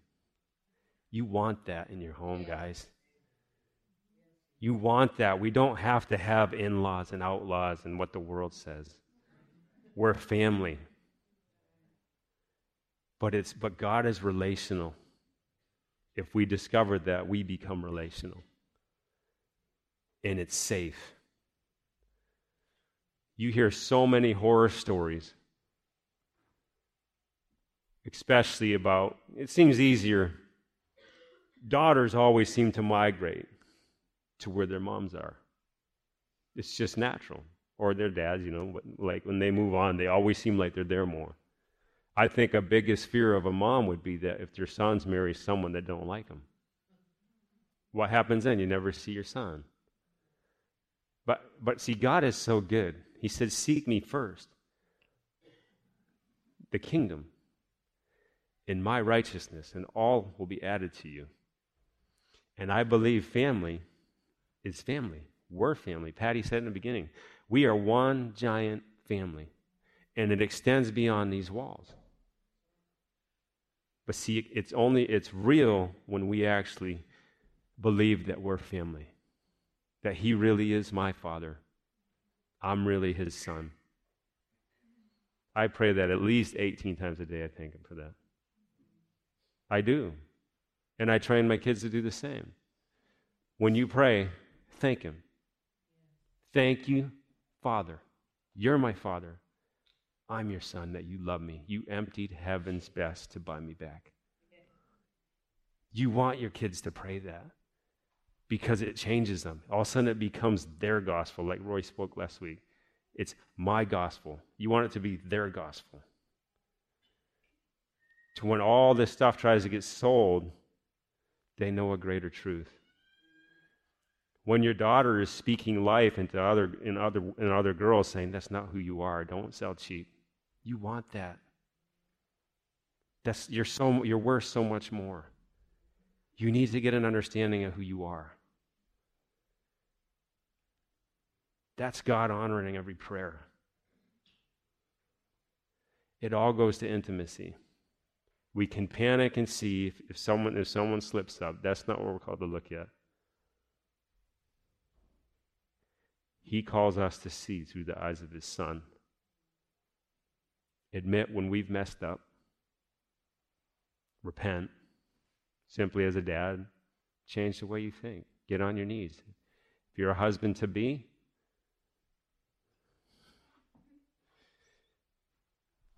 You want that in your home, guys. You want that. We don't have to have in laws and outlaws and what the world says. We're family. But it's but God is relational. If we discover that, we become relational. And it's safe. You hear so many horror stories, especially about, it seems easier. Daughters always seem to migrate to where their moms are. It's just natural or their dads, you know, like when they move on, they always seem like they're there more. I think a biggest fear of a mom would be that if their sons marry someone that don't like them. What happens then? You never see your son. But but see, God is so good. He said, Seek me first. The kingdom in my righteousness, and all will be added to you. And I believe family is family. We're family. Patty said in the beginning, we are one giant family, and it extends beyond these walls. But see, it's only it's real when we actually believe that we're family. That he really is my father. I'm really his son. I pray that at least 18 times a day I thank him for that. I do. And I train my kids to do the same. When you pray, thank him. Thank you Father, you're my Father. I'm your son that you love me. You emptied heaven's best to buy me back. You want your kids to pray that because it changes them. All of a sudden, it becomes their gospel, like Roy spoke last week. It's my gospel. You want it to be their gospel. To when all this stuff tries to get sold, they know a greater truth. When your daughter is speaking life into other in other in other girls saying that's not who you are, don't sell cheap. You want that. That's you're so you're worth so much more. You need to get an understanding of who you are. That's God honoring every prayer. It all goes to intimacy. We can panic and see if, if someone if someone slips up. That's not what we're called to look at. He calls us to see through the eyes of his son. Admit when we've messed up. Repent. Simply as a dad, change the way you think. Get on your knees. If you're a husband to be,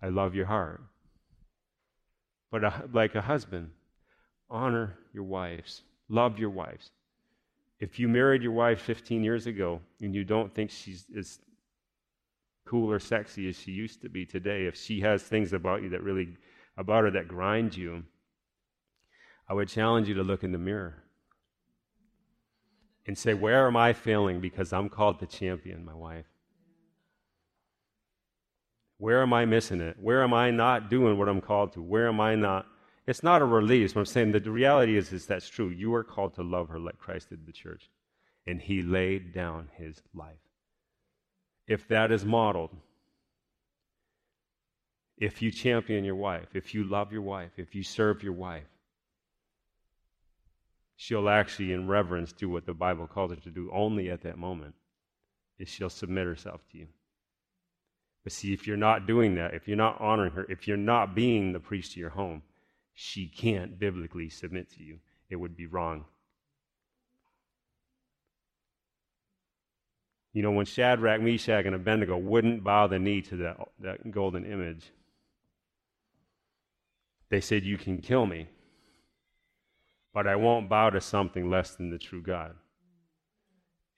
I love your heart. But a, like a husband, honor your wives, love your wives. If you married your wife 15 years ago and you don't think she's as cool or sexy as she used to be today, if she has things about you that really, about her that grind you, I would challenge you to look in the mirror and say, Where am I failing because I'm called to champion my wife? Where am I missing it? Where am I not doing what I'm called to? Where am I not? It's not a release. What I'm saying the reality is, is that's true. You are called to love her like Christ did the church. And he laid down his life. If that is modeled, if you champion your wife, if you love your wife, if you serve your wife, she'll actually, in reverence, do what the Bible calls her to do only at that moment, is she'll submit herself to you. But see, if you're not doing that, if you're not honoring her, if you're not being the priest of your home, she can't biblically submit to you. It would be wrong. You know, when Shadrach, Meshach, and Abednego wouldn't bow the knee to that, that golden image, they said, You can kill me, but I won't bow to something less than the true God.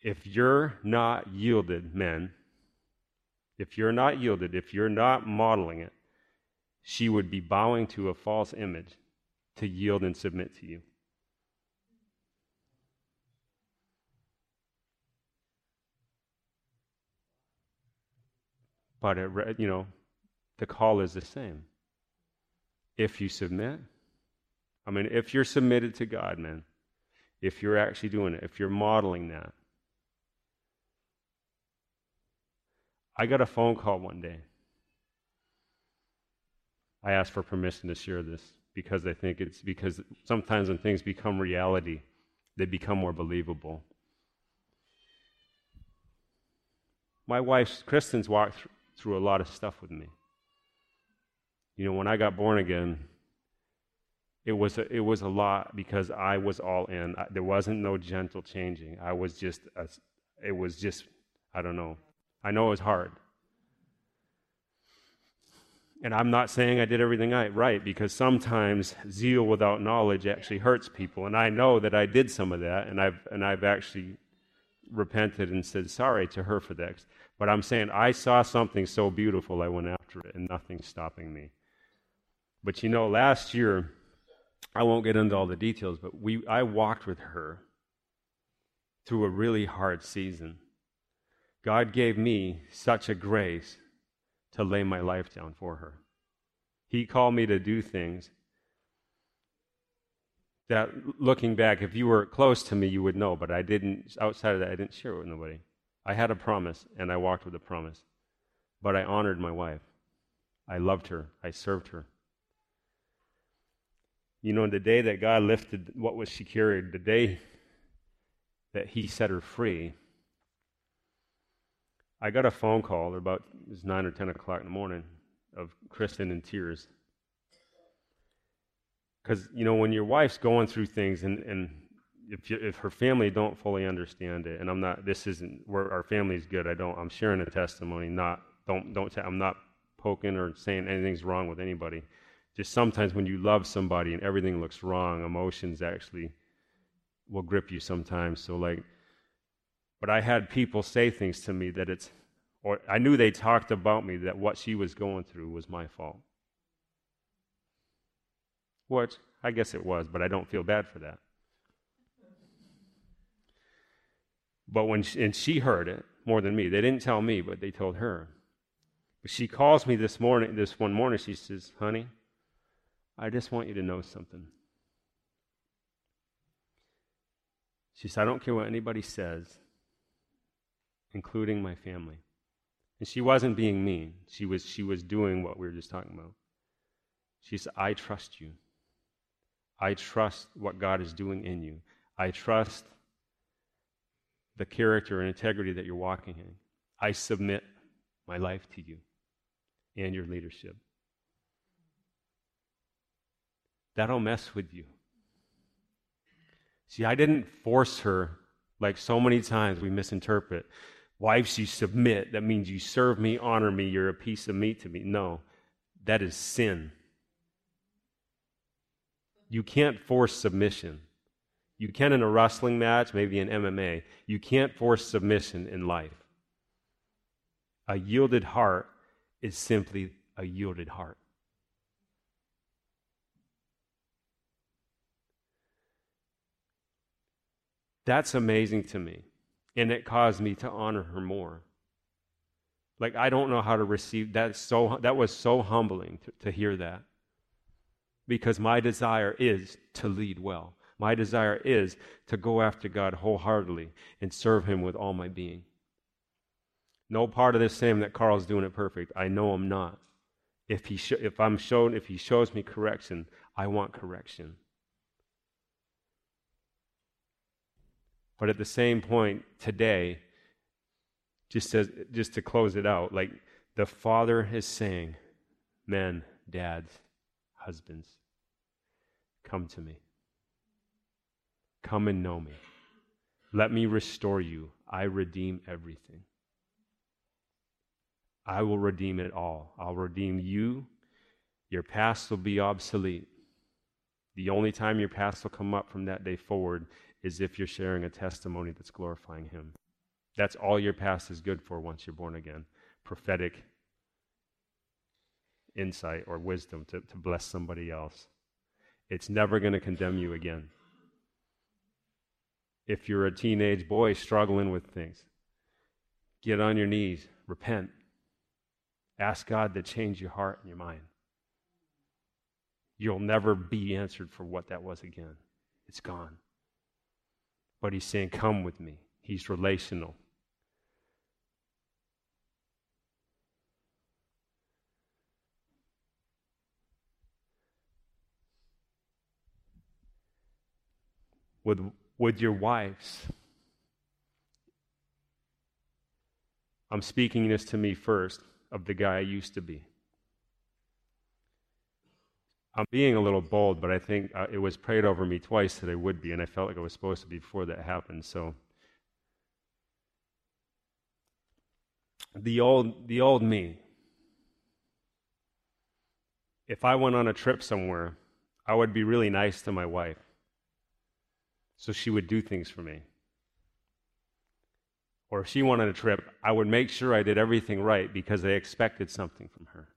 If you're not yielded, men, if you're not yielded, if you're not modeling it, she would be bowing to a false image to yield and submit to you. But, it, you know, the call is the same. If you submit, I mean, if you're submitted to God, man, if you're actually doing it, if you're modeling that, I got a phone call one day. I asked for permission to share this because I think it's because sometimes when things become reality, they become more believable. My wife, Kristen's walked through a lot of stuff with me. You know, when I got born again, it was a, it was a lot because I was all in. I, there wasn't no gentle changing. I was just a, it was just I don't know. I know it was hard. And I'm not saying I did everything right because sometimes zeal without knowledge actually hurts people. And I know that I did some of that, and I've, and I've actually repented and said sorry to her for that. But I'm saying I saw something so beautiful, I went after it, and nothing's stopping me. But you know, last year, I won't get into all the details, but we, I walked with her through a really hard season. God gave me such a grace to lay my life down for her. He called me to do things that, looking back, if you were close to me, you would know, but I didn't, outside of that, I didn't share it with nobody. I had a promise, and I walked with a promise. But I honored my wife. I loved her. I served her. You know, the day that God lifted what was she carried, the day that He set her free, I got a phone call about it was nine or ten o'clock in the morning of Kristen in tears. Because you know when your wife's going through things and, and if you, if her family don't fully understand it, and I'm not this isn't where our family's good. I don't. I'm sharing a testimony. Not don't don't. I'm not poking or saying anything's wrong with anybody. Just sometimes when you love somebody and everything looks wrong, emotions actually will grip you sometimes. So like but I had people say things to me that it's, or I knew they talked about me that what she was going through was my fault. Which I guess it was, but I don't feel bad for that. But when she, and she heard it more than me. They didn't tell me, but they told her. But she calls me this morning, this one morning. She says, "Honey, I just want you to know something." She said, "I don't care what anybody says including my family. And she wasn't being mean. She was, she was doing what we were just talking about. She said, I trust you. I trust what God is doing in you. I trust the character and integrity that you're walking in. I submit my life to you and your leadership. That'll mess with you. See, I didn't force her like so many times we misinterpret. Wives, you submit. That means you serve me, honor me, you're a piece of meat to me. No, that is sin. You can't force submission. You can in a wrestling match, maybe in MMA. You can't force submission in life. A yielded heart is simply a yielded heart. That's amazing to me. And it caused me to honor her more. Like I don't know how to receive that so that was so humbling to, to hear that. Because my desire is to lead well. My desire is to go after God wholeheartedly and serve him with all my being. No part of this saying that Carl's doing it perfect. I know I'm not. If he sh- if I'm shown if he shows me correction, I want correction. But at the same point, today, just, as, just to close it out, like the Father is saying, Men, dads, husbands, come to me. Come and know me. Let me restore you. I redeem everything. I will redeem it all. I'll redeem you. Your past will be obsolete. The only time your past will come up from that day forward is if you're sharing a testimony that's glorifying Him. That's all your past is good for once you're born again. Prophetic insight or wisdom to, to bless somebody else. It's never going to condemn you again. If you're a teenage boy struggling with things, get on your knees, repent, ask God to change your heart and your mind. You'll never be answered for what that was again. It's gone. But he's saying, Come with me. He's relational. With, with your wives, I'm speaking this to me first of the guy I used to be. I'm being a little bold, but I think uh, it was prayed over me twice that I would be, and I felt like I was supposed to be before that happened. So the old the old me. If I went on a trip somewhere, I would be really nice to my wife. So she would do things for me. Or if she wanted a trip, I would make sure I did everything right because they expected something from her.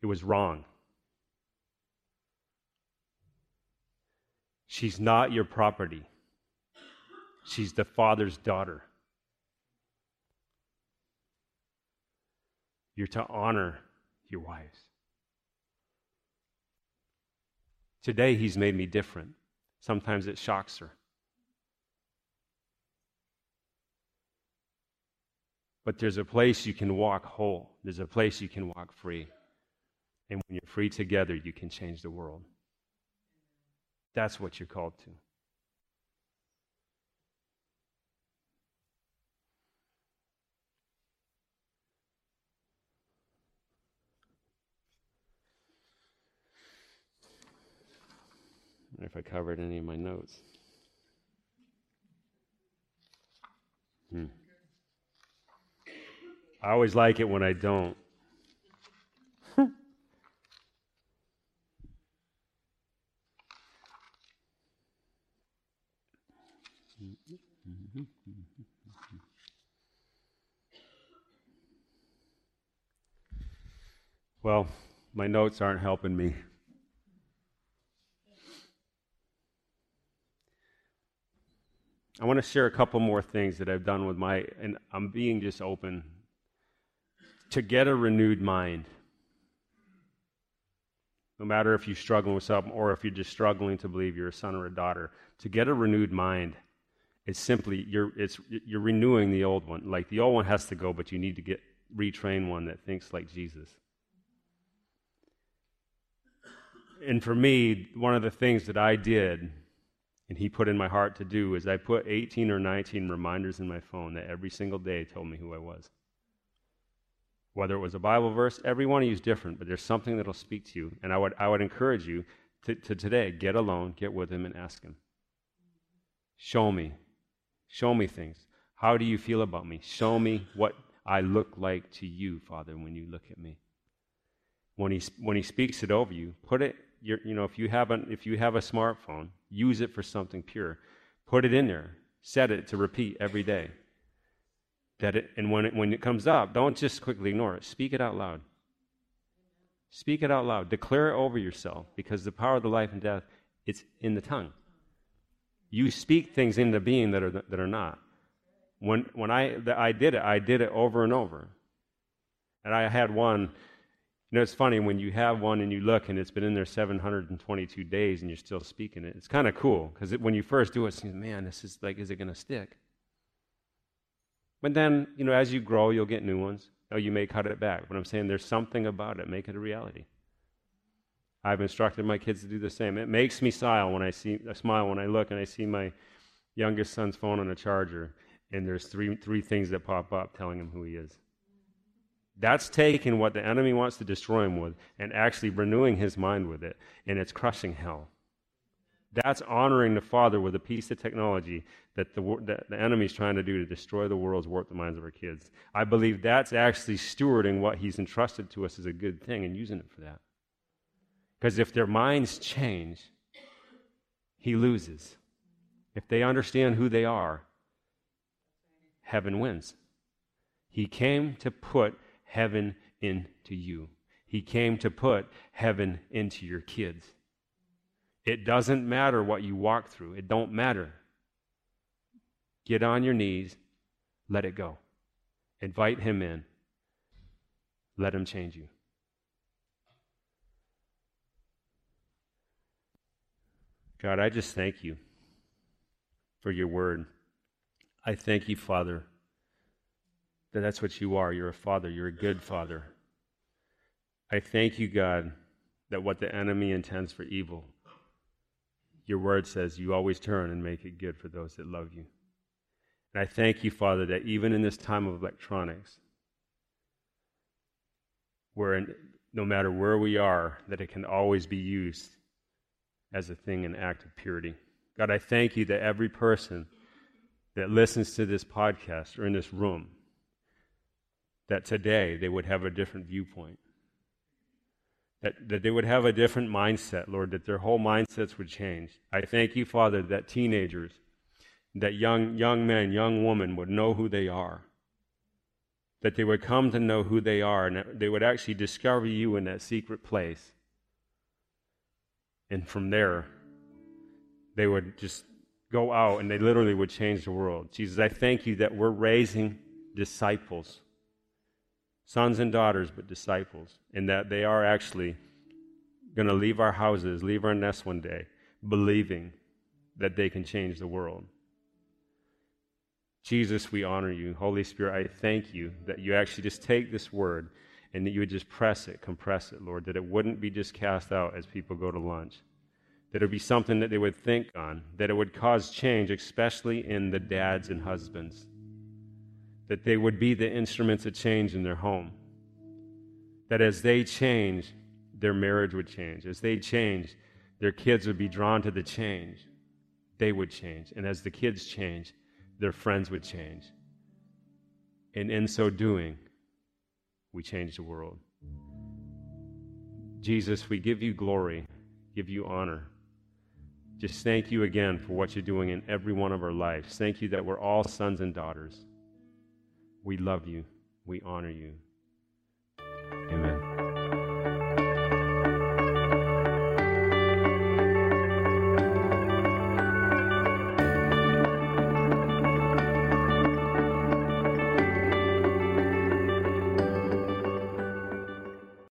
It was wrong. She's not your property. She's the father's daughter. You're to honor your wives. Today, he's made me different. Sometimes it shocks her. But there's a place you can walk whole, there's a place you can walk free. And when you're free together, you can change the world. That's what you're called to. If I covered any of my notes. Hmm. I always like it when I don't. Well, my notes aren't helping me. I want to share a couple more things that I've done with my, and I'm being just open to get a renewed mind. No matter if you're struggling with something or if you're just struggling to believe you're a son or a daughter, to get a renewed mind, it's simply you're, it's, you're renewing the old one. Like the old one has to go, but you need to get retrain one that thinks like Jesus. and for me, one of the things that I did and he put in my heart to do is I put 18 or 19 reminders in my phone that every single day told me who I was. Whether it was a Bible verse, every one of you is different, but there's something that'll speak to you. And I would, I would encourage you to, to today get alone, get with him, and ask him. Show me. Show me things. How do you feel about me? Show me what I look like to you, Father, when you look at me. When he, when he speaks it over you, put it you know, if you, haven't, if you have a smartphone, use it for something pure. Put it in there. Set it to repeat every day. That it, and when it, when it comes up, don't just quickly ignore it. Speak it out loud. Speak it out loud. Declare it over yourself because the power of the life and death, it's in the tongue. You speak things into being that are, that are not. When, when I, I did it, I did it over and over. And I had one you know, it's funny when you have one and you look and it's been in there 722 days and you're still speaking it. It's kind of cool because when you first do it, man, this is like, is it going to stick? But then, you know, as you grow, you'll get new ones. Oh, you may cut it back. But I'm saying there's something about it. Make it a reality. I've instructed my kids to do the same. It makes me smile when I see a smile when I look and I see my youngest son's phone on a charger, and there's three three things that pop up telling him who he is. That's taking what the enemy wants to destroy him with and actually renewing his mind with it, and it's crushing hell. That's honoring the Father with a piece of technology that the, that the enemy's trying to do to destroy the world's warp the minds of our kids. I believe that's actually stewarding what he's entrusted to us as a good thing and using it for that. Because if their minds change, he loses. If they understand who they are, heaven wins. He came to put heaven into you. He came to put heaven into your kids. It doesn't matter what you walk through. It don't matter. Get on your knees, let it go. Invite him in. Let him change you. God, I just thank you for your word. I thank you, Father that that's what you are. You're a father, you're a good father. I thank you, God, that what the enemy intends for evil, your word says you always turn and make it good for those that love you. And I thank you, Father, that even in this time of electronics, where no matter where we are, that it can always be used as a thing, an act of purity. God, I thank you that every person that listens to this podcast or in this room that today they would have a different viewpoint. That, that they would have a different mindset, Lord, that their whole mindsets would change. I thank you, Father, that teenagers, that young, young men, young women would know who they are. That they would come to know who they are, and that they would actually discover you in that secret place. And from there, they would just go out and they literally would change the world. Jesus, I thank you that we're raising disciples sons and daughters, but disciples, and that they are actually going to leave our houses, leave our nests one day, believing that they can change the world. Jesus, we honor you. Holy Spirit, I thank you that you actually just take this word and that you would just press it, compress it, Lord, that it wouldn't be just cast out as people go to lunch, that it would be something that they would think on, that it would cause change, especially in the dads and husbands that they would be the instruments of change in their home. That as they change, their marriage would change. As they change, their kids would be drawn to the change. They would change. And as the kids change, their friends would change. And in so doing, we change the world. Jesus, we give you glory, give you honor. Just thank you again for what you're doing in every one of our lives. Thank you that we're all sons and daughters. We love you. We honor you. Amen.